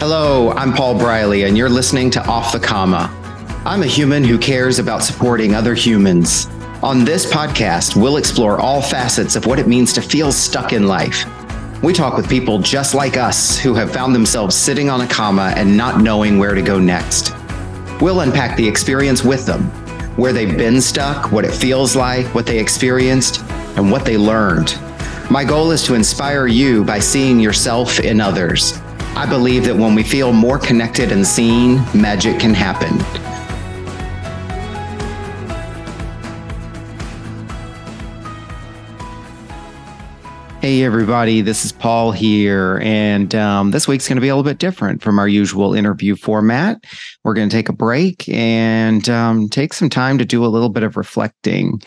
Hello, I'm Paul Briley, and you're listening to Off the Comma. I'm a human who cares about supporting other humans. On this podcast, we'll explore all facets of what it means to feel stuck in life. We talk with people just like us who have found themselves sitting on a comma and not knowing where to go next. We'll unpack the experience with them, where they've been stuck, what it feels like, what they experienced, and what they learned. My goal is to inspire you by seeing yourself in others. I believe that when we feel more connected and seen, magic can happen. Hey, everybody, this is Paul here. And um, this week's going to be a little bit different from our usual interview format. We're going to take a break and um, take some time to do a little bit of reflecting.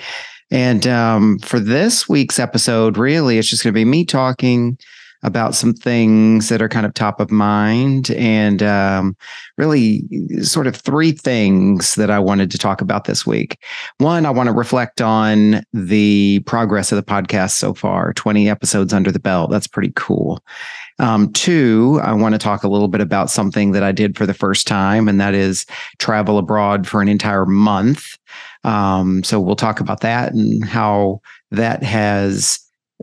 And um, for this week's episode, really, it's just going to be me talking about some things that are kind of top of mind and um, really sort of three things that I wanted to talk about this week. One, I want to reflect on the progress of the podcast so far 20 episodes under the belt. That's pretty cool. Um, two, I want to talk a little bit about something that I did for the first time, and that is travel abroad for an entire month. Um, so we'll talk about that and how that has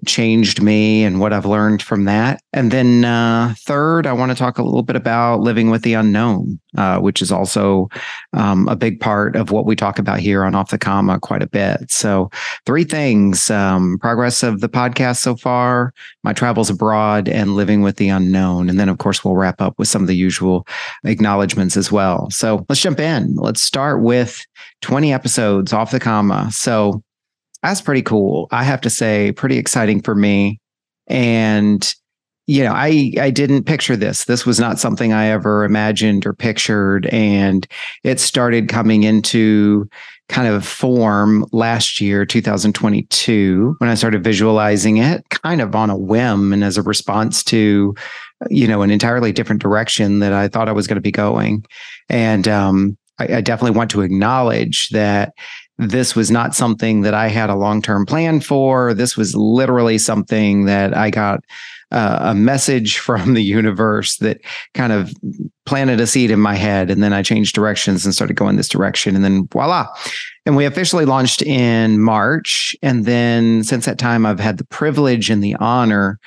changed me and what I've learned from that. And then uh, third, I want to talk a little bit about living with the unknown, uh, which is also um, a big part of what we talk about here on Off the Comma quite a bit. So three things: um, progress of the podcast so far, my travels abroad, and living with the unknown. And then, of course, we'll wrap up with some of the usual acknowledgments as well. So let's jump in. Let's start with 20 episodes off the comma. So that's pretty cool. I have to say, pretty exciting for me. And you know, I I didn't picture this. This was not something I ever imagined or pictured, and it started coming into kind of form last year, 2022, when I started visualizing it, kind of on a whim and as a response to, you know, an entirely different direction that I thought I was going to be going. And um, I, I definitely want to acknowledge that this was not something that I had a long term plan for. This was literally something that I got uh, a message from the universe that kind of planted a seed in my head. And then I changed directions and started going this direction. And then voila. And we officially launched in March. And then since that time, I've had the privilege and the honor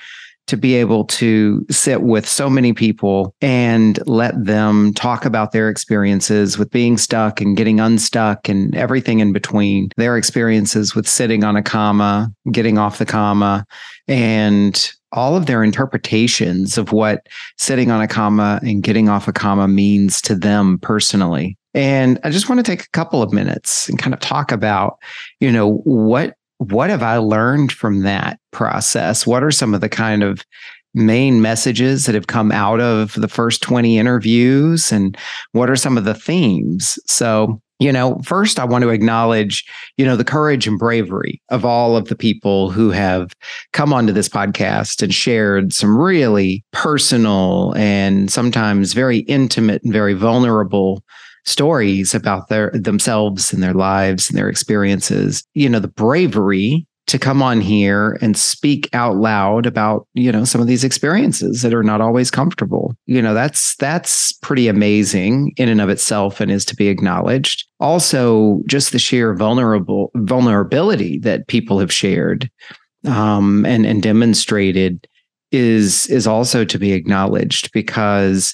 to be able to sit with so many people and let them talk about their experiences with being stuck and getting unstuck and everything in between, their experiences with sitting on a comma, getting off the comma, and all of their interpretations of what sitting on a comma and getting off a comma means to them personally. And I just want to take a couple of minutes and kind of talk about, you know, what what have I learned from that process? What are some of the kind of main messages that have come out of the first 20 interviews and what are some of the themes? So, you know, first I want to acknowledge, you know, the courage and bravery of all of the people who have come onto this podcast and shared some really personal and sometimes very intimate and very vulnerable stories about their themselves and their lives and their experiences. You know, the bravery to come on here and speak out loud about you know some of these experiences that are not always comfortable you know that's that's pretty amazing in and of itself and is to be acknowledged also just the sheer vulnerable vulnerability that people have shared um, and and demonstrated is is also to be acknowledged because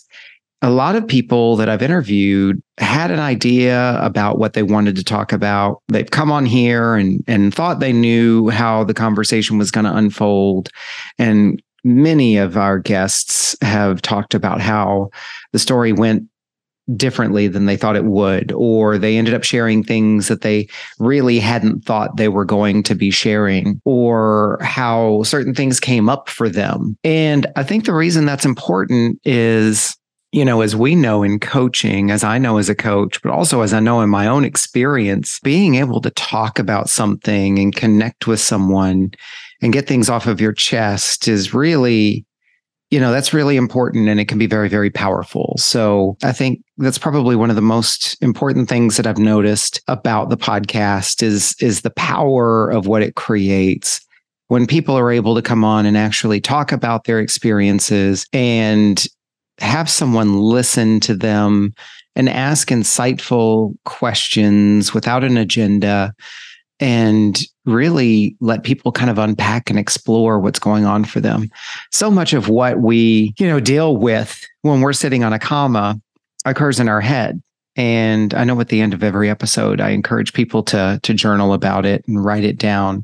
a lot of people that I've interviewed had an idea about what they wanted to talk about. They've come on here and and thought they knew how the conversation was going to unfold. And many of our guests have talked about how the story went differently than they thought it would, or they ended up sharing things that they really hadn't thought they were going to be sharing, or how certain things came up for them. And I think the reason that's important is you know, as we know in coaching, as I know as a coach, but also as I know in my own experience, being able to talk about something and connect with someone and get things off of your chest is really, you know, that's really important and it can be very, very powerful. So I think that's probably one of the most important things that I've noticed about the podcast is, is the power of what it creates when people are able to come on and actually talk about their experiences and have someone listen to them and ask insightful questions without an agenda and really let people kind of unpack and explore what's going on for them. So much of what we, you know, deal with when we're sitting on a comma occurs in our head. And I know at the end of every episode, I encourage people to to journal about it and write it down.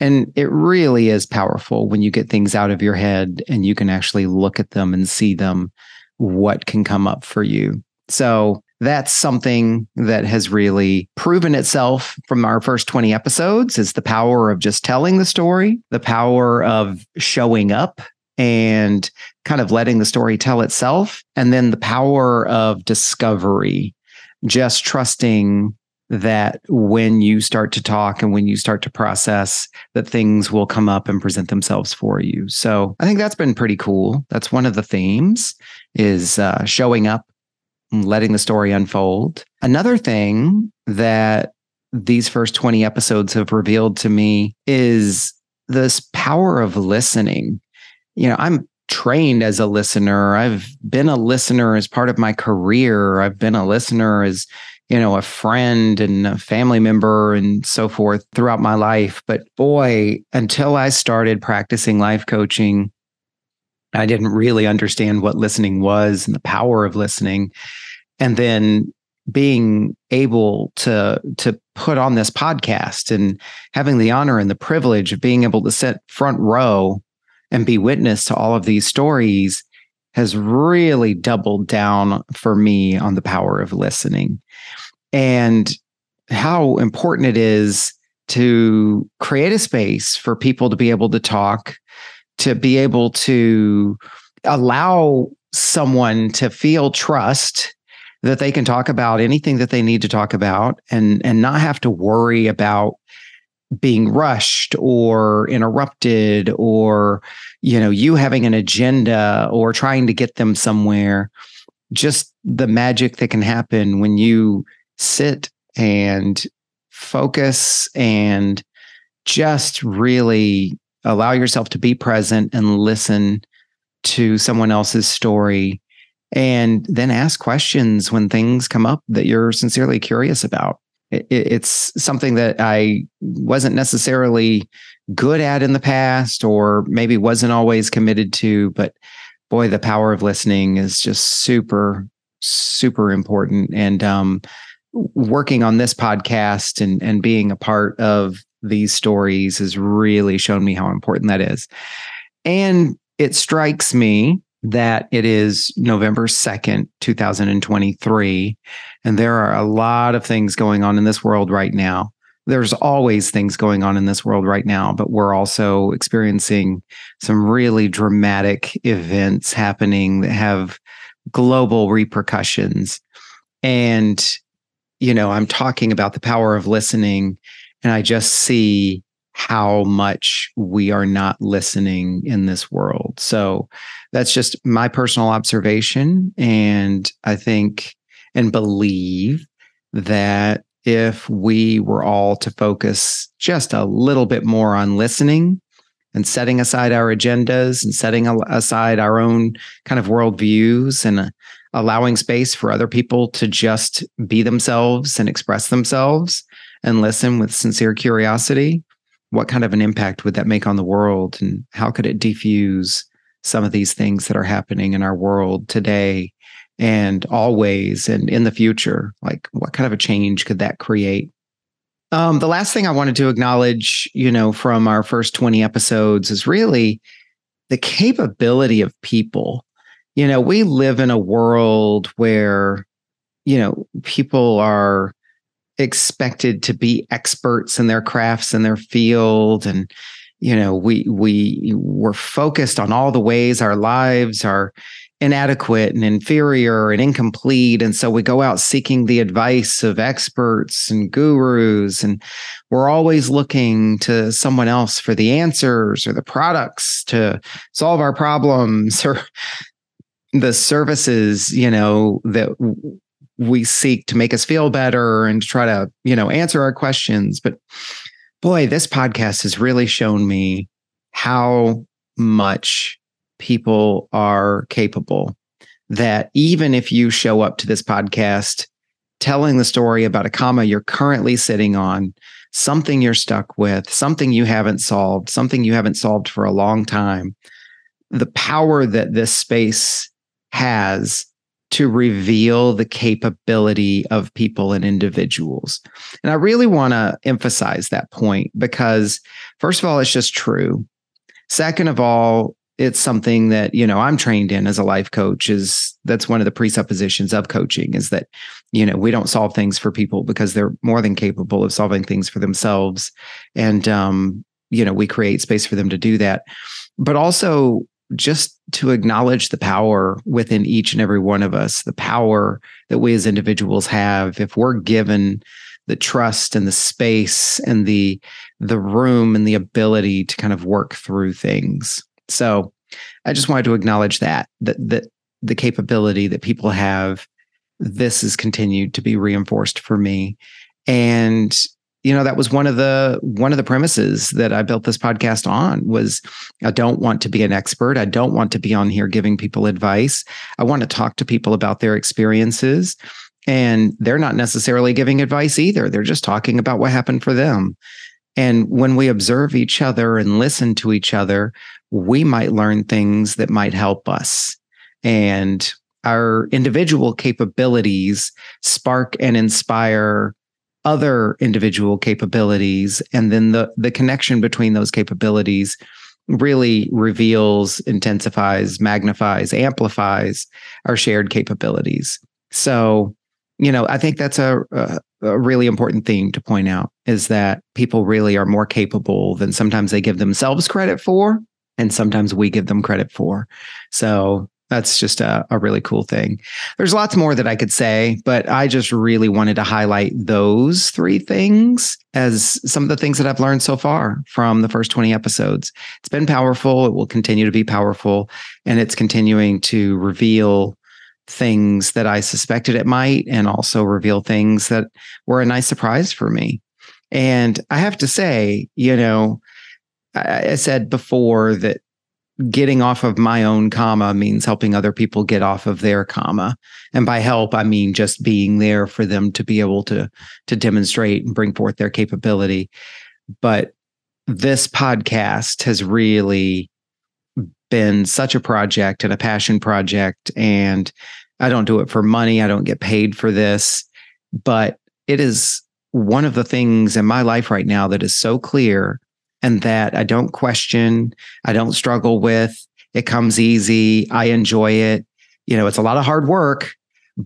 And it really is powerful when you get things out of your head and you can actually look at them and see them, what can come up for you. So that's something that has really proven itself from our first 20 episodes is the power of just telling the story, the power of showing up and kind of letting the story tell itself, and then the power of discovery, just trusting that when you start to talk and when you start to process that things will come up and present themselves for you so i think that's been pretty cool that's one of the themes is uh, showing up letting the story unfold. Another thing that these first 20 episodes have revealed to me is this power of listening. You know, I'm trained as a listener. I've been a listener as part of my career. I've been a listener as, you know, a friend and a family member and so forth throughout my life. But boy, until I started practicing life coaching, I didn't really understand what listening was and the power of listening. And then being able to to put on this podcast and having the honor and the privilege of being able to sit front row and be witness to all of these stories has really doubled down for me on the power of listening and how important it is to create a space for people to be able to talk to be able to allow someone to feel trust that they can talk about anything that they need to talk about and and not have to worry about being rushed or interrupted or you know you having an agenda or trying to get them somewhere just the magic that can happen when you sit and focus and just really allow yourself to be present and listen to someone else's story and then ask questions when things come up that you're sincerely curious about. It, it's something that I wasn't necessarily good at in the past or maybe wasn't always committed to, but boy, the power of listening is just super, super important. And um, working on this podcast and, and being a part of these stories has really shown me how important that is. And it strikes me that it is November 2nd, 2023. And there are a lot of things going on in this world right now. There's always things going on in this world right now, but we're also experiencing some really dramatic events happening that have global repercussions. And, you know, I'm talking about the power of listening, and I just see how much we are not listening in this world. So that's just my personal observation. And I think and believe that if we were all to focus just a little bit more on listening and setting aside our agendas and setting aside our own kind of worldviews and uh, allowing space for other people to just be themselves and express themselves and listen with sincere curiosity, what kind of an impact would that make on the world? And how could it defuse some of these things that are happening in our world today and always and in the future? Like what kind of a change could that create? Um, the last thing i wanted to acknowledge you know from our first 20 episodes is really the capability of people. You know we live in a world where you know people are expected to be experts in their crafts and their field. And you know we we were focused on all the ways our lives are inadequate and inferior and incomplete. And so we go out seeking the advice of experts and gurus and we're always looking to someone else for the answers or the products to solve our problems or the services you know that we seek to make us feel better and to try to, you know, answer our questions. But boy, this podcast has really shown me how much people are capable that even if you show up to this podcast telling the story about a comma you're currently sitting on, something you're stuck with, something you haven't solved, something you haven't solved for a long time, the power that this space has to reveal the capability of people and individuals. And I really want to emphasize that point because, first of all, it's just true. Second of all, it's something that you know i'm trained in as a life coach is that's one of the presuppositions of coaching is that you know we don't solve things for people because they're more than capable of solving things for themselves and um you know we create space for them to do that but also just to acknowledge the power within each and every one of us the power that we as individuals have if we're given the trust and the space and the the room and the ability to kind of work through things so I just wanted to acknowledge that that that the capability that people have. This has continued to be reinforced for me, and you know that was one of the one of the premises that I built this podcast on was I don't want to be an expert. I don't want to be on here giving people advice. I want to talk to people about their experiences and they're not necessarily giving advice either. They're just talking about what happened for them. And when we observe each other and listen to each other, we might learn things that might help us. And our individual capabilities spark and inspire other individual capabilities. And then the, the connection between those capabilities really reveals, intensifies, magnifies, amplifies our shared capabilities. So, you know, I think that's a, a, a, really important thing to point out is that people really are more capable than sometimes they give themselves credit for and sometimes we give them credit for. So that's just a, a really cool thing. There's lots more that I could say, but I just really wanted to highlight those three things as some of the things that I've learned so far from the first 20 episodes. It's been powerful. It will continue to be powerful, and it's continuing to reveal things that I suspected it might, and also reveal things that were a nice surprise for me. And I have to say, you know, I, I said before that getting off of my own comma means helping other people get off of their comma. And by help i mean just being there for them to be able to to demonstrate and bring forth their capability. But this podcast has really been such a project and a passion project and i don't do it for money. I don't get paid for this. But it is one of the things in my life right now that is so clear and that I don't question, I don't struggle with. It comes easy. I enjoy it. You know, it's a lot of hard work,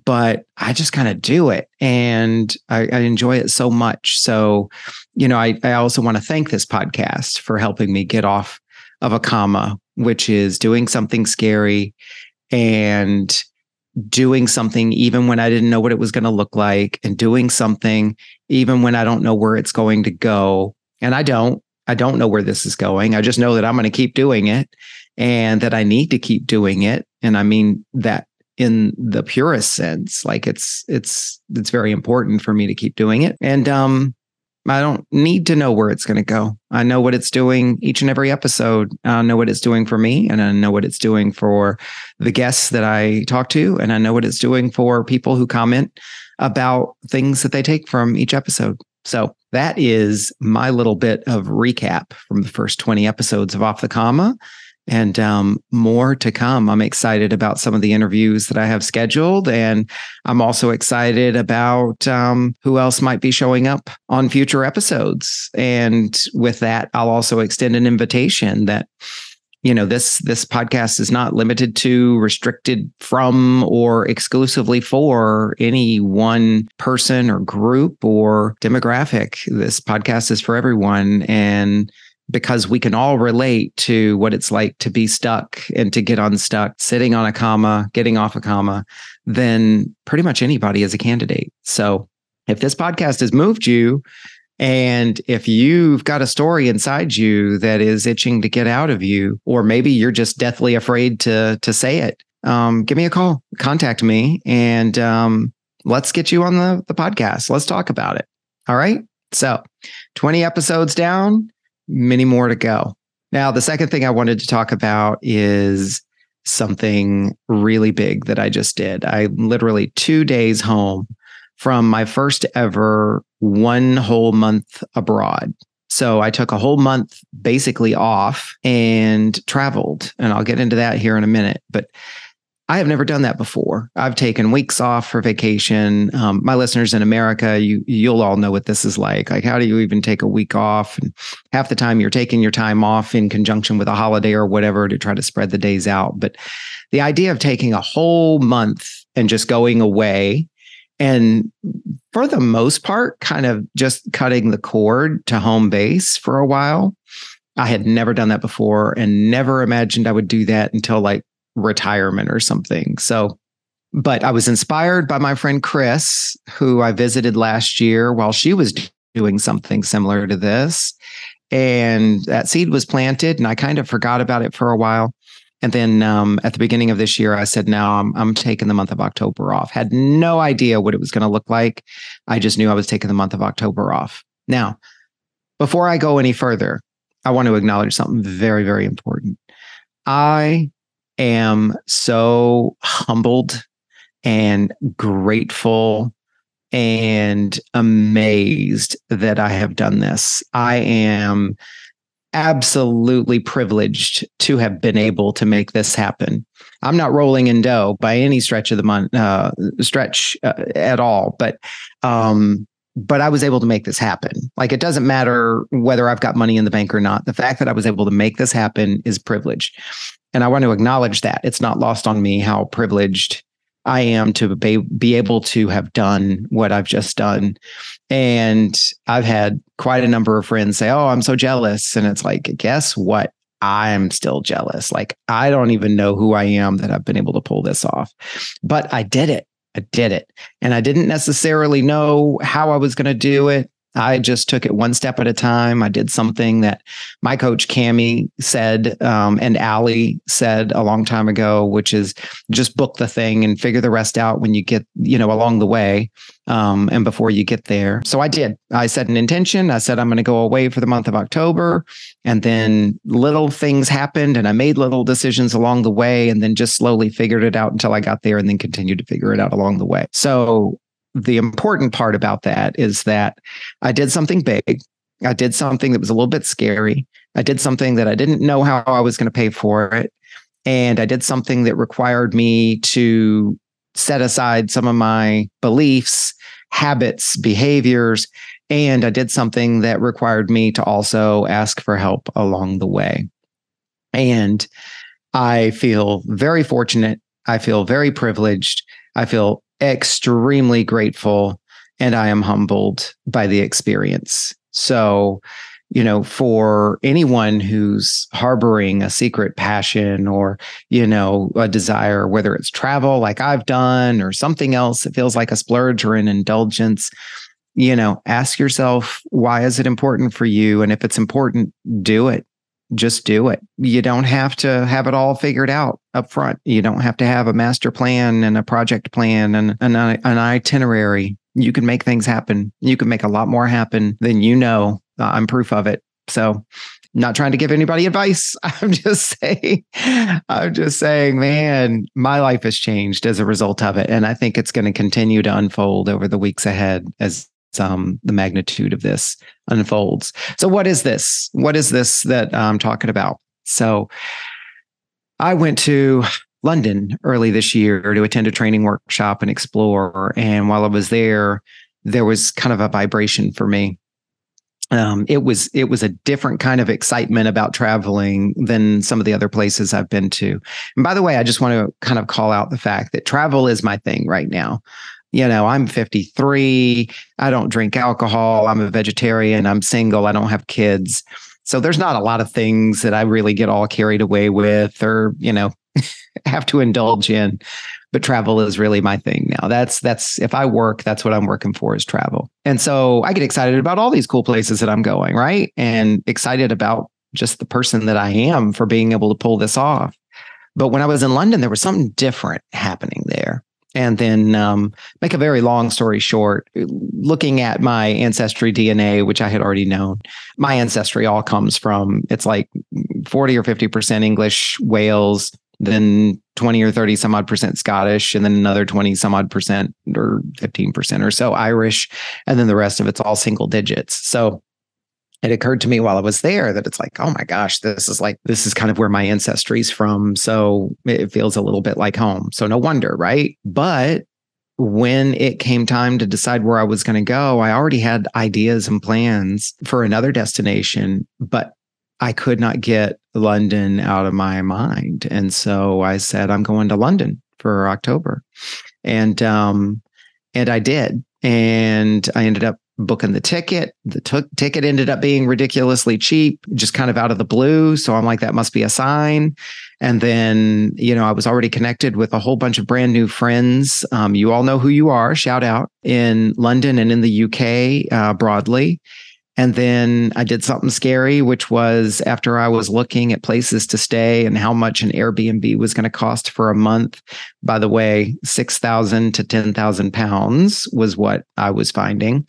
but I just kind of do it and I, I, enjoy it so much. So, you know, I, I also want to thank this podcast for helping me get off of a comma, which is doing something scary and doing something even when I didn't know what it was going to look like and doing something even when I don't know where it's going to go. And I don't, I don't know where this is going. I just know that I'm going to keep doing it and that I need to keep doing it. And I mean that in the purest sense, like it's it's it's very important for me to keep doing it. And um I don't need to know where it's going to go. I know what it's doing each and every episode. I know what it's doing for me, and I know what it's doing for the guests that I talk to, and I know what it's doing for people who comment about things that they take from each episode. So that is my little bit of recap from the first 20 episodes of Off the Comma. And um, more to come. I'm excited about some of the interviews that I have scheduled. And I'm also excited about um, who else might be showing up on future episodes. And with that, I'll also extend an invitation that you know this this podcast is not limited to restricted from or exclusively for any one person or group or demographic. This podcast is for everyone. And because we can all relate to what it's like to be stuck and to get unstuck sitting on a comma getting off a comma then pretty much anybody is a candidate. So if this podcast has moved you and if you've got a story inside you that is itching to get out of you, or maybe you're just deathly afraid to to say it, um, give me a call, contact me, and um, let's get you on the, the podcast. Let's talk about it. All right. So 20 episodes down, many more to go. Now, the second thing I wanted to talk about is something really big that I just did. I literally two days home from my first ever one whole month abroad. So I took a whole month basically off and traveled. And I'll get into that here in a minute. But I have never done that before. I've taken weeks off for vacation. Um, my listeners in America, you you'll all know what this is like. Like, how do you even take a week off? And half the time, you're taking your time off in conjunction with a holiday or whatever to try to spread the days out. But the idea of taking a whole month and just going away, and for the most part, kind of just cutting the cord to home base for a while. I had never done that before and never imagined I would do that until like retirement or something. So, but I was inspired by my friend Chris, who I visited last year while she was doing something similar to this. And that seed was planted, and I kind of forgot about it for a while. And then um, at the beginning of this year, I said, "No, I'm I'm taking the month of October off." Had no idea what it was going to look like. I just knew I was taking the month of October off. Now, before I go any further, I want to acknowledge something very, very important. I am so humbled and grateful and amazed that I have done this. I am absolutely privileged to have been able to make this happen. I'm not rolling in dough by any stretch of the month, uh, stretch uh, at all, but um, but I was able to make this happen. Like it doesn't matter whether I've got money in the bank or not. The fact that I was able to make this happen is privilege. And I want to acknowledge that. It's not lost on me how privileged I am to be, be able to have done what I've just done. And I've had quite a number of friends say, Oh, I'm so jealous. And it's like, guess what? I'm still jealous. Like, I don't even know who I am that I've been able to pull this off. But I did it. I did it. And I didn't necessarily know how I was going to do it. I just took it one step at a time. I did something that my coach Cami said um, and Allie said a long time ago, which is just book the thing and figure the rest out when you get, you know, along the way um, and before you get there. So I did. I set an intention. I said I'm going to go away for the month of October, and then little things happened, and I made little decisions along the way, and then just slowly figured it out until I got there, and then continued to figure it out along the way. So the important part about that is that I did something big. I did something that was a little bit scary. I did something that I didn't know how I was going to pay for it. And I did something that required me to set aside some of my beliefs, habits, behaviors. And I did something that required me to also ask for help along the way. And I feel very fortunate. I feel very privileged. I feel extremely grateful and I am humbled by the experience. So, you know, for anyone who's harboring a secret passion or, you know, a desire, whether it's travel like I've done or something else that feels like a splurge or an indulgence, you know, ask yourself, why is it important for you? And if it's important, do it just do it. You don't have to have it all figured out up front. You don't have to have a master plan and a project plan and an, an itinerary. You can make things happen. You can make a lot more happen than you know. Uh, I'm proof of it. So, not trying to give anybody advice. I'm just saying, I'm just saying, man, my life has changed as a result of it. And I think it's going to continue to unfold over the weeks ahead as um, the magnitude of this unfolds. So, what is this? What is this that I'm talking about? So, I went to London early this year to attend a training workshop and explore. And while I was there, there was kind of a vibration for me. Um, it was it was a different kind of excitement about traveling than some of the other places I've been to. And by the way, I just want to kind of call out the fact that travel is my thing right now you know, I'm 53. I don't drink alcohol. I'm a vegetarian. I'm single. I don't have kids. So there's not a lot of things that I really get all carried away with or, you know, have to indulge in. But travel is really my thing now. That's that's if I work, that's what I'm working for is travel. And so I get excited about all these cool places that I'm going, right? And excited about just the person that I am for being able to pull this off. But when I was in London, there was something different happening there. And then, um, make a very long story short, looking at my ancestry DNA, which I had already known, my ancestry all comes from it's like 40 or 50% English, Wales, then 20 or 30 some odd percent Scottish, and then another 20 some odd percent or 15% or so Irish. And then the rest of it's all single digits. So it occurred to me while I was there that it's like, oh my gosh, this is like, this is kind of where my ancestry's from. So it feels a little bit like home. So no wonder, right? But when it came time to decide where I was going to go, I already had ideas and plans for another destination, but I could not get London out of my mind. And so I said, I'm going to London for October. And, um, and I did. And I ended up booking the ticket. The t- ticket ended up being ridiculously cheap, just kind of out of the blue. So I'm like, that must be a sign. And then, you know, I was already connected with a whole bunch of brand new friends. Um, you all know who you are. Shout out in London and in the UK uh, broadly. And then I did something scary, which was after I was looking at places to stay and how much an Airbnb was going to cost for a month. By the way, 6,000 to 10,000 pounds was what I was finding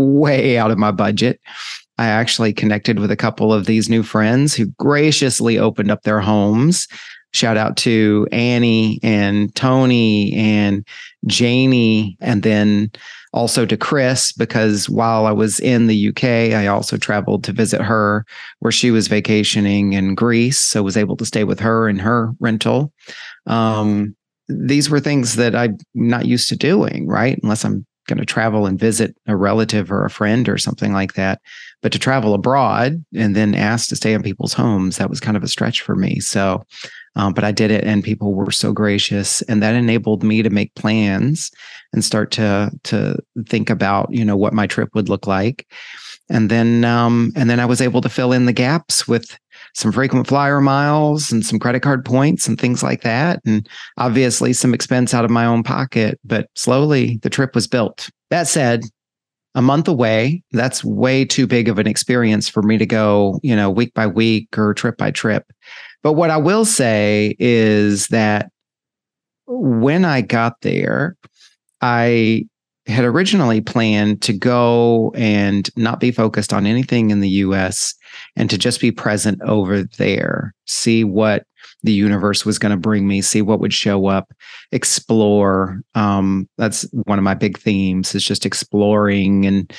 way out of my budget. I actually connected with a couple of these new friends who graciously opened up their homes. Shout out to Annie and Tony and Janie, and then also to Chris, because while I was in the UK, I also traveled to visit her where she was vacationing in Greece. So was able to stay with her in her rental. Um, these were things that I'm not used to doing, right? Unless I'm going to travel and visit a relative or a friend or something like that. But to travel abroad and then ask to stay in people's homes, that was kind of a stretch for me. So, um, but I did it, and people were so gracious, and that enabled me to make plans and start to to think about you know what my trip would look like, and then um, and then I was able to fill in the gaps with some frequent flyer miles and some credit card points and things like that. And obviously some expense out of my own pocket, but slowly the trip was built. That said, a month away, that's way too big of an experience for me to go, you know, week by week or trip by trip. But what I will say is that when I got there, I had originally planned to go and not be focused on anything in the US and to just be present over there, see what the universe was going to bring me, see what would show up, explore. Um, that's one of my big themes is just exploring and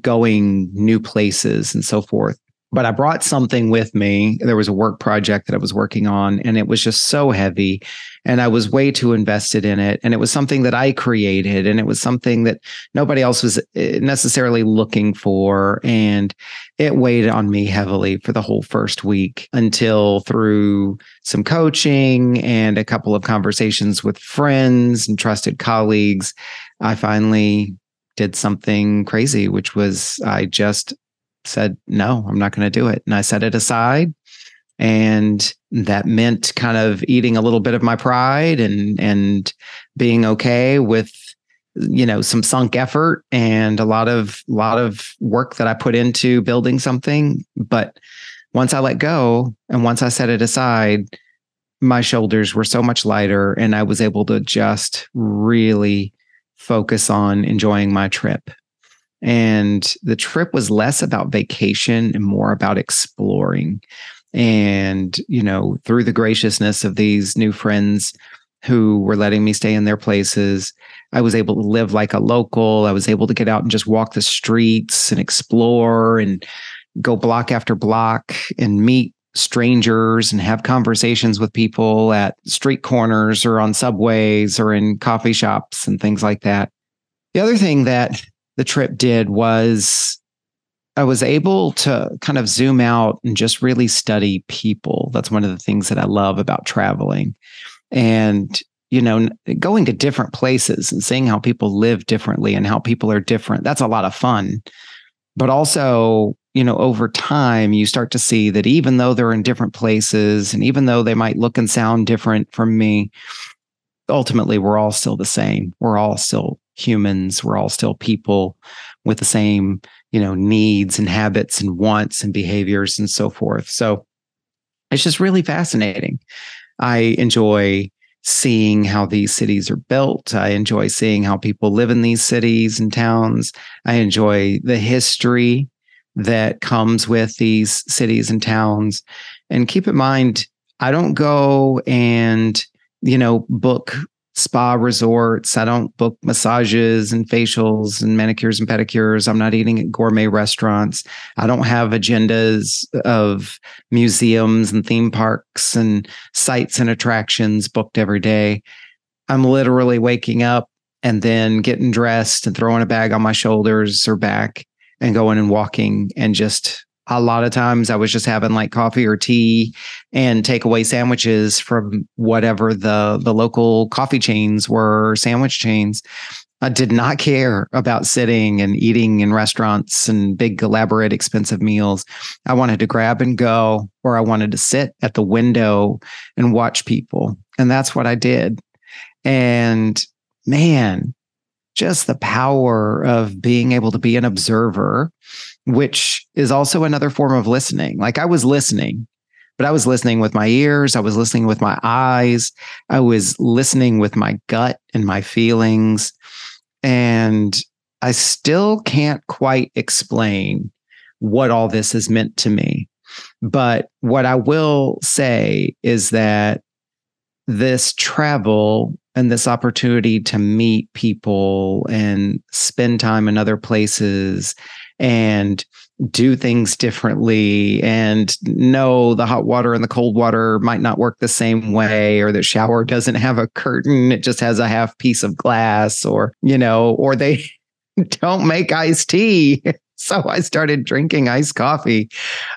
going new places and so forth but I brought something with me. There was a work project that I was working on, and it was just so heavy. And I was way too invested in it. And it was something that I created, and it was something that nobody else was eh, necessarily looking for. And it weighed on me heavily for the whole first week until through some coaching and a couple of conversations with friends and trusted colleagues, I finally did something crazy, which was I just said, no, I'm not going to do it. And I set it aside. And that meant kind of eating a little bit of my pride and and being okay with you know some sunk effort and a lot of lot of work that I put into building something but once I let go and once I set it aside my shoulders were so much lighter and I was able to just really focus on enjoying my trip and the trip was less about vacation and more about exploring. And, you know, through the graciousness of these new friends who were letting me stay in their places, I was able to live like a local. I was able to get out and just walk the streets and explore and go block after block and meet strangers and have conversations with people at street corners or on subways or in coffee shops and things like that. The other thing that the trip did was I was able to kind of zoom out and just really study people. That's one of the things that I love about traveling. And, you know, going to different places and seeing how people live differently and how people are different, that's a lot of fun. But also, you know, over time, you start to see that even though they're in different places and even though they might look and sound different from me, ultimately, we're all still the same. We're all still humans we're all still people with the same you know needs and habits and wants and behaviors and so forth. So it's just really fascinating. I enjoy seeing how these cities are built. I enjoy seeing how people live in these cities and towns. I enjoy the history that comes with these cities and towns. And keep in mind I don't go and, you know, book spa resorts. I don't book massages and facials and manicures and pedicures. I'm not eating at gourmet restaurants. I don't have agendas of museums and theme parks and sites and attractions booked every day. I'm literally waking up and then getting dressed and throwing a bag on my shoulders or back and going and walking and just a lot of times I was just having like coffee or tea and takeaway sandwiches from whatever the the local coffee chains were, sandwich chains. I did not care about sitting and eating in restaurants and big, elaborate, expensive meals. I wanted to grab and go, or I wanted to sit at the window and watch people. And that's what I did. And man, just the power of being able to be an observer which is also another form of listening. Like I was listening, but I was listening with my ears, I was listening with my eyes, I was listening with my gut and my feelings. And I still can't quite explain what all this has meant to me. But what I will say is that this travel and this opportunity to meet people and spend time in other places and do things differently and know the hot water and the cold water might not work the same way or the shower doesn't have a curtain it just has a half piece of glass or you know or they don't make iced tea. So i started drinking iced coffee.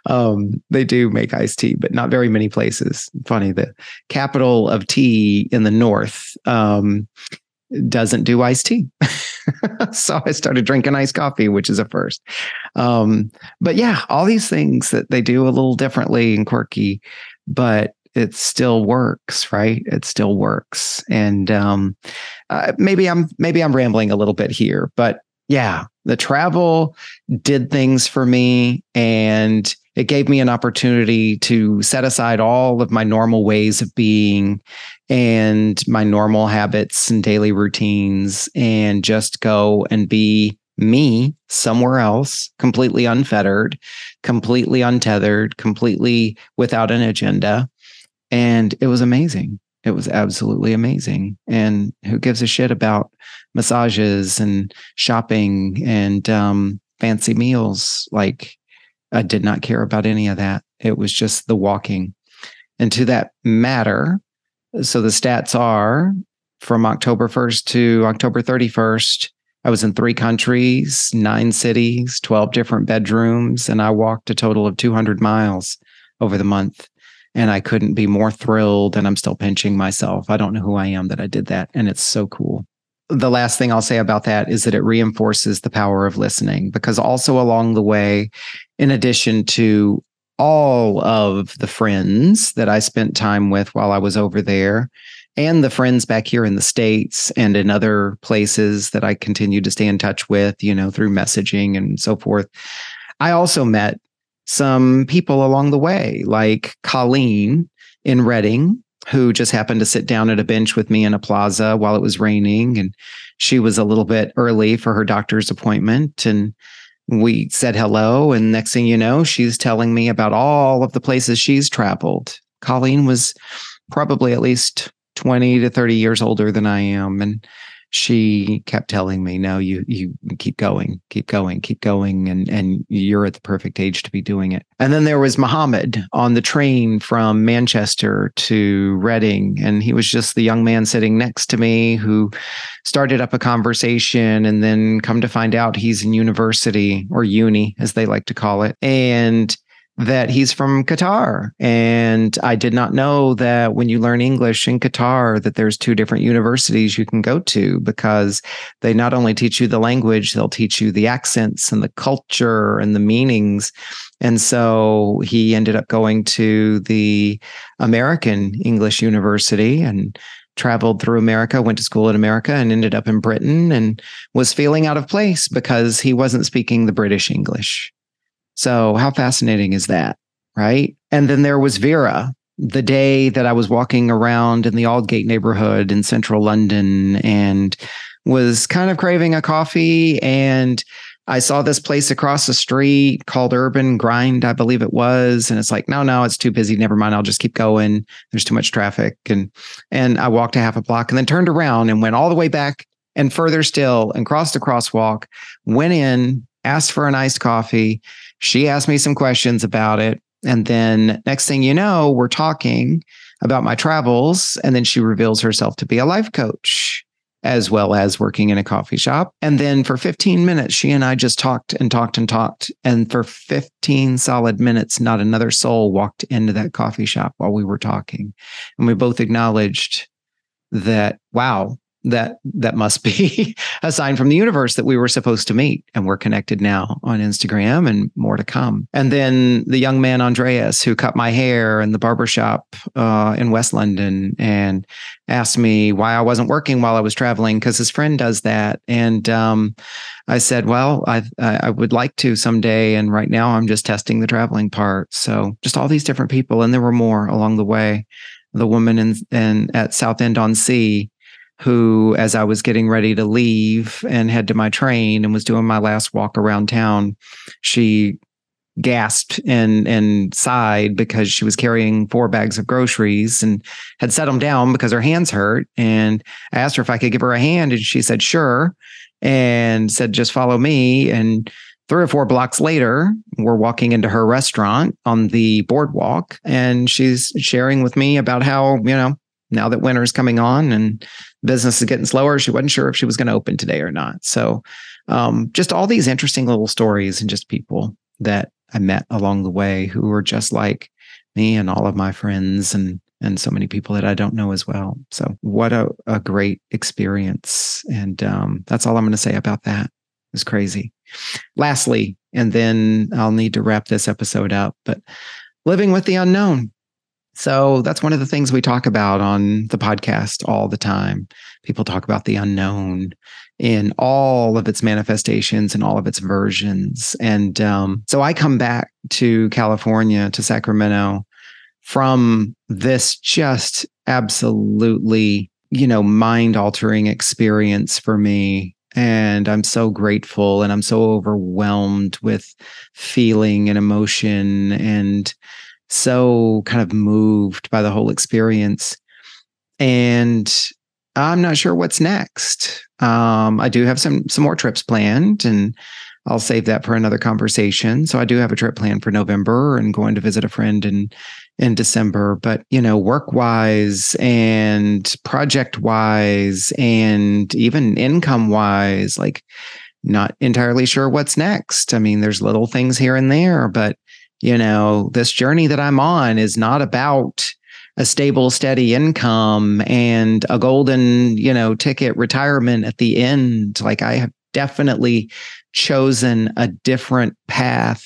Um, they do make iced tea but not very many places. Funny the capital of tea in the north um, doesn't do iced tea so I started drinking iced coffee, which is a first. Um, but yeah, all these things that they do a little differently and quirky, but it still works, right? It still works. And um, uh, maybe I'm maybe I'm rambling a little bit here, but yeah, the travel did things for me, and it gave me an opportunity to set aside all of my normal ways of being and my normal habits and daily routines and just go and be me somewhere else, completely unfettered, completely untethered, completely without an agenda. And it was amazing. It was absolutely amazing. And who gives a shit about massages and shopping and um, fancy meals? Like, I did not care about any of that. It was just the walking. And to that matter, so the stats are from October 1st to October 31st, I was in three countries, nine cities, 12 different bedrooms, and I walked a total of 200 miles over the month. And I couldn't be more thrilled. And I'm still pinching myself. I don't know who I am that I did that. And it's so cool. The last thing I'll say about that is that it reinforces the power of listening because also along the way, in addition to all of the friends that I spent time with while I was over there and the friends back here in the States and in other places that I continue to stay in touch with, you know, through messaging and so forth. I also met some people along the way, like Colleen in Reading, who just happened to sit down at a bench with me in a plaza while it was raining. And she was a little bit early for her doctor's appointment. And we said hello and next thing you know she's telling me about all of the places she's traveled. Colleen was probably at least 20 to 30 years older than i am and she kept telling me, "No, you you keep going, keep going, keep going, and and you're at the perfect age to be doing it." And then there was Muhammad on the train from Manchester to Reading, and he was just the young man sitting next to me who started up a conversation, and then come to find out he's in university or uni, as they like to call it, and that he's from Qatar. And I did not know that when you learn English in Qatar, that there's two different universities you can go to because they not only teach you the language, they'll teach you the accents and the culture and the meanings. And so he ended up going to the American English University and traveled through America, went to school in America, and ended up in Britain and was feeling out of place because he wasn't speaking the British English. So, how fascinating is that? Right. And then there was Vera, the day that I was walking around in the Aldgate neighborhood in central London and was kind of craving a coffee. And I saw this place across the street called Urban Grind, I believe it was. And it's like, no, no, it's too busy. Never mind. I'll just keep going. There's too much traffic. And and I walked a half a block and then turned around and went all the way back and further still and crossed the crosswalk, went in, asked for an iced coffee. She asked me some questions about it. And then next thing you know, we're talking about my travels. And then she reveals herself to be a life coach as well as working in a coffee shop. And then for 15 minutes, she and I just talked and talked and talked. And for 15 solid minutes, not another soul walked into that coffee shop while we were talking. And we both acknowledged that, wow, that that must be a sign from the universe that we were supposed to meet and we're connected now on Instagram and more to come. And then the young man Andreas who cut my hair in the barbershop uh, in West London and asked me why I wasn't working while I was traveling because his friend does that. And um, I said, well, I I would like to someday, and right now I'm just testing the traveling part. So just all these different people, and there were more along the way. The woman in, in at Southend on Sea who, as I was getting ready to leave and head to my train and was doing my last walk around town, she gasped and and sighed because she was carrying four bags of groceries and had set them down because her hands hurt. And I asked her if I could give her a hand, and she said sure, and said just follow me. And three or four blocks later, we're walking into her restaurant on the boardwalk, and she's sharing with me about how you know now that winter's coming on and business is getting slower. She wasn't sure if she was going to open today or not. So, um, just all these interesting little stories and just people that I met along the way who were just like me and all of my friends and and so many people that I don't know as well. So, what a, a great experience. And um, that's all I'm going to say about that. It's crazy. Lastly, and then I'll need to wrap this episode up, but living with the unknown. So that's one of the things we talk about on the podcast all the time. People talk about the unknown in all of its manifestations and all of its versions. And um, so I come back to California, to Sacramento from this just absolutely, you know, mind altering experience for me. And I'm so grateful and I'm so overwhelmed with feeling and emotion and so kind of moved by the whole experience. And I'm not sure what's next. Um, I do have some some more trips planned, and I'll save that for another conversation. So I do have a trip planned for November and going to visit a friend in in December. But you know, work wise and project wise, and even income wise, like not entirely sure what's next. I mean, there's little things here and there, but you know, this journey that I'm on is not about a stable, steady income and a golden, you know, ticket retirement at the end. Like I have definitely chosen a different path.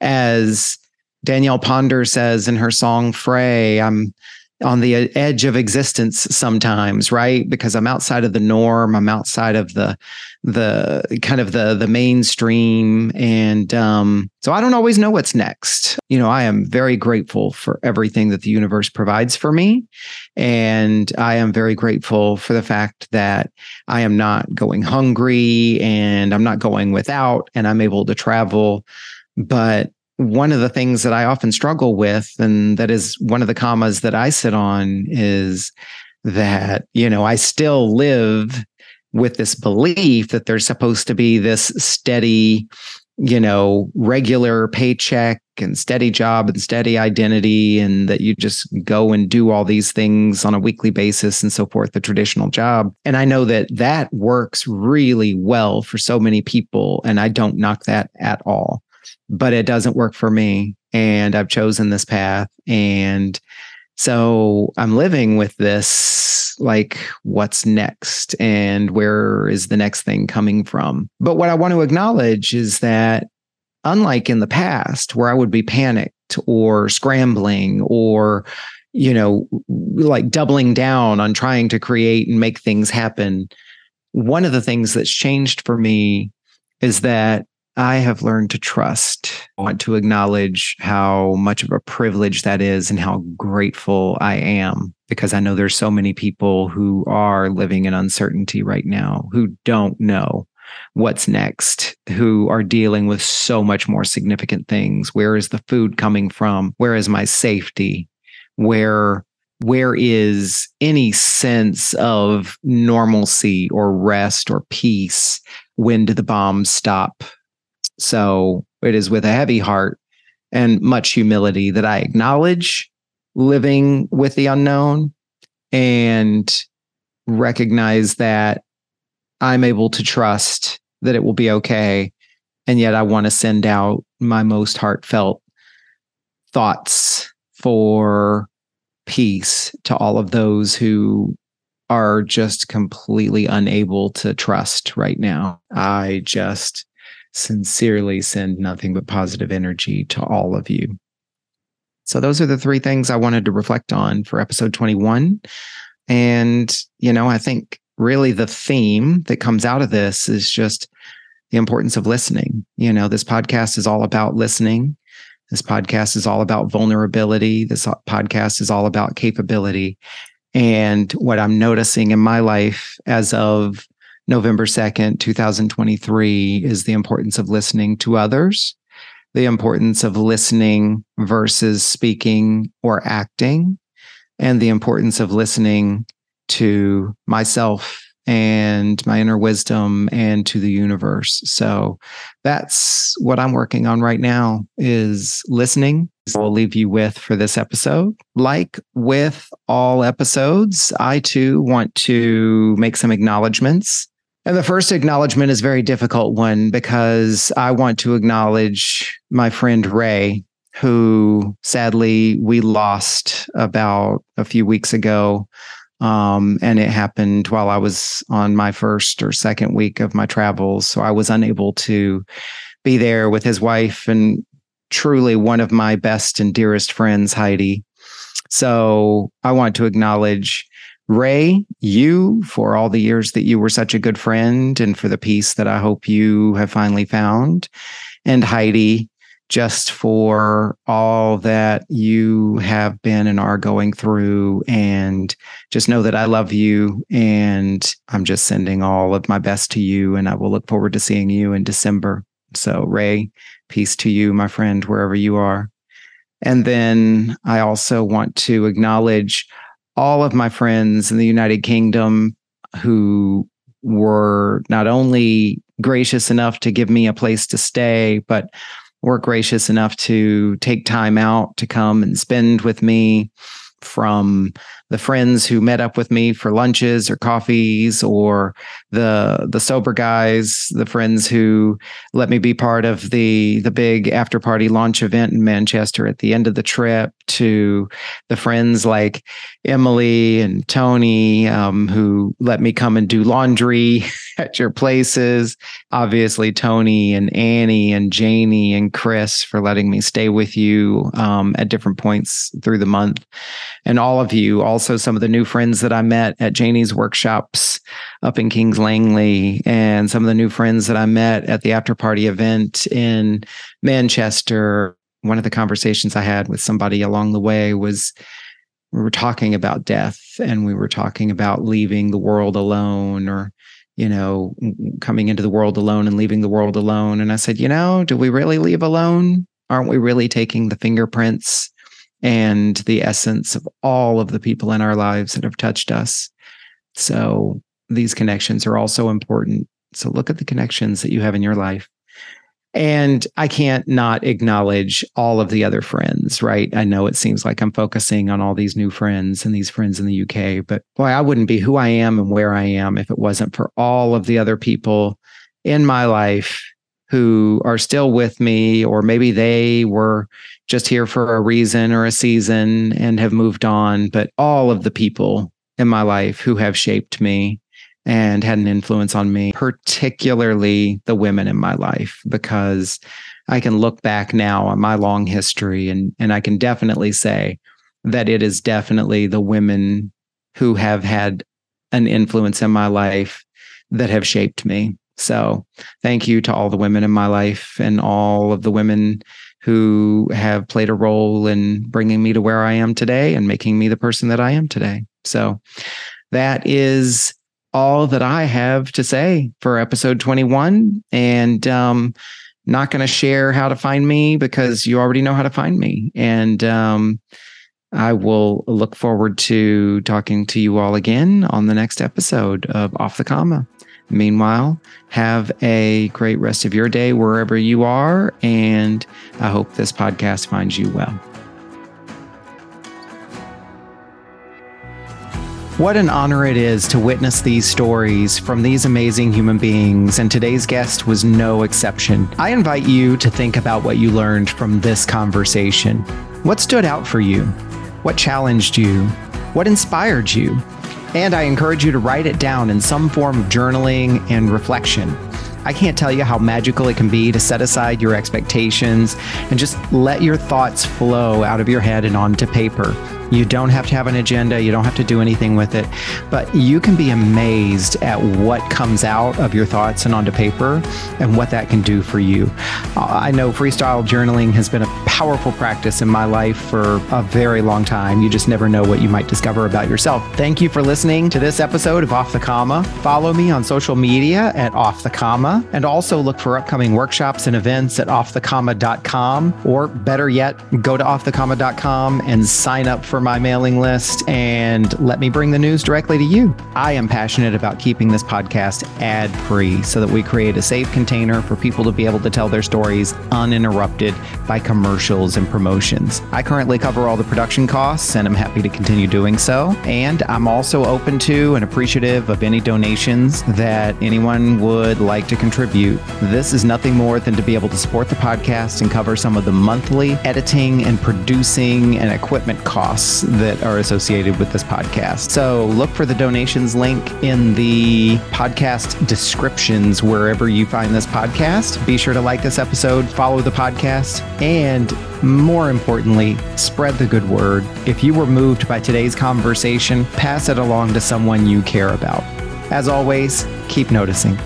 As Danielle Ponder says in her song Fray, I'm on the edge of existence sometimes, right? Because I'm outside of the norm. I'm outside of the the kind of the the mainstream, and um, so I don't always know what's next. You know, I am very grateful for everything that the universe provides for me, and I am very grateful for the fact that I am not going hungry and I'm not going without, and I'm able to travel. But one of the things that I often struggle with, and that is one of the commas that I sit on, is that, you know, I still live with this belief that there's supposed to be this steady, you know, regular paycheck and steady job and steady identity, and that you just go and do all these things on a weekly basis and so forth, the traditional job. And I know that that works really well for so many people, and I don't knock that at all but it doesn't work for me. And I've chosen this path. And so I'm living with this like, what's next? And where is the next thing coming from? But what I want to acknowledge is that, unlike in the past, where I would be panicked or scrambling or you know, like doubling down on trying to create and make things happen. One of the things that's changed for me is that I have learned to trust. I want to acknowledge how much of a privilege that is and how grateful I am because I know there's so many people who are living in uncertainty right now who don't know what's next, who are dealing with so much more significant things. Where is the food coming from? Where is my safety? Where where is any sense of normalcy or rest or peace when do the bombs stop? So it is with a heavy heart and much humility that I acknowledge living with the unknown and recognize that I'm able to trust that it will be okay. And yet I want to send out my most heartfelt thoughts for peace to all of those who are just completely unable to trust right now. I just sincerely send nothing but positive energy to all of you. So, those are the three things I wanted to reflect on for episode 21. And, you know, I think really the theme that comes out of this is just the importance of listening. You know, this podcast is all about listening. This podcast is all about vulnerability. This podcast is all about capability. And what I'm noticing in my life as of November 2nd, 2023, is the importance of listening to others, the importance of listening versus speaking or acting, and the importance of listening to myself and my inner wisdom and to the universe. So that's what I'm working on right now is listening. I'll leave you with for this episode. Like with all episodes, I too want to make some acknowledgments. And the first acknowledgement is very difficult one because I want to acknowledge my friend Ray, who sadly we lost about a few weeks ago. Um, and it happened while I was on my first or second week of my travels. So I was unable to be there with his wife and truly one of my best and dearest friends, Heidi. So I want to acknowledge Ray, you for all the years that you were such a good friend and for the peace that I hope you have finally found. And Heidi, just for all that you have been and are going through. And just know that I love you. And I'm just sending all of my best to you. And I will look forward to seeing you in December. So, Ray, peace to you, my friend, wherever you are. And then I also want to acknowledge all of my friends in the United Kingdom who were not only gracious enough to give me a place to stay, but were gracious enough to take time out to come and spend with me from the friends who met up with me for lunches or coffees or the the sober guys the friends who let me be part of the the big after party launch event in Manchester at the end of the trip to the friends like Emily and Tony um, who let me come and do laundry at your places. Obviously Tony and Annie and Janie and Chris for letting me stay with you um, at different points through the month. And all of you also also some of the new friends that I met at Janie's workshops up in Kings Langley, and some of the new friends that I met at the after party event in Manchester. One of the conversations I had with somebody along the way was we were talking about death and we were talking about leaving the world alone or you know coming into the world alone and leaving the world alone and i said you know do we really leave alone aren't we really taking the fingerprints and the essence of all of the people in our lives that have touched us. So these connections are also important. So look at the connections that you have in your life. And I can't not acknowledge all of the other friends, right? I know it seems like I'm focusing on all these new friends and these friends in the UK, but boy, I wouldn't be who I am and where I am if it wasn't for all of the other people in my life who are still with me, or maybe they were just here for a reason or a season and have moved on. But all of the people in my life who have shaped me and had an influence on me, particularly the women in my life, because I can look back now on my long history and, and I can definitely say that it is definitely the women who have had an influence in my life that have shaped me. So thank you to all the women in my life and all of the women who have played a role in bringing me to where I am today and making me the person that I am today. So that is all that I have to say for episode 21. And um, not going to share how to find me because you already know how to find me. And um, I will look forward to talking to you all again on the next episode of Off the Comma. Meanwhile, have a great rest of your day wherever you are. And I hope this podcast finds you well. What an honor it is to witness these stories from these amazing human beings, and today's guest was no exception. I invite you to think about what you learned from this conversation. What stood out for you? What challenged you? What inspired you? And I encourage you to write it down in some form of journaling and reflection. I can't tell you how magical it can be to set aside your expectations and just let your thoughts flow out of your head and onto paper. You don't have to have an agenda, you don't have to do anything with it, but you can be amazed at what comes out of your thoughts and onto paper and what that can do for you. I know freestyle journaling has been a powerful practice in my life for a very long time. You just never know what you might discover about yourself. Thank you for listening to this episode of Off the Comma. Follow me on social media at Off the Comma and also look for upcoming workshops and events at offthecomma.com or better yet, go to offthecomma.com and sign up for my mailing list and let me bring the news directly to you. I am passionate about keeping this podcast ad free so that we create a safe container for people to be able to tell their stories uninterrupted by commercials and promotions. I currently cover all the production costs and I'm happy to continue doing so. And I'm also open to and appreciative of any donations that anyone would like to contribute. This is nothing more than to be able to support the podcast and cover some of the monthly editing and producing and equipment costs that are associated with this podcast. So look for the donations link in the podcast descriptions wherever you find this podcast. Be sure to like this episode, follow the podcast, and more importantly, spread the good word. If you were moved by today's conversation, pass it along to someone you care about. As always, keep noticing.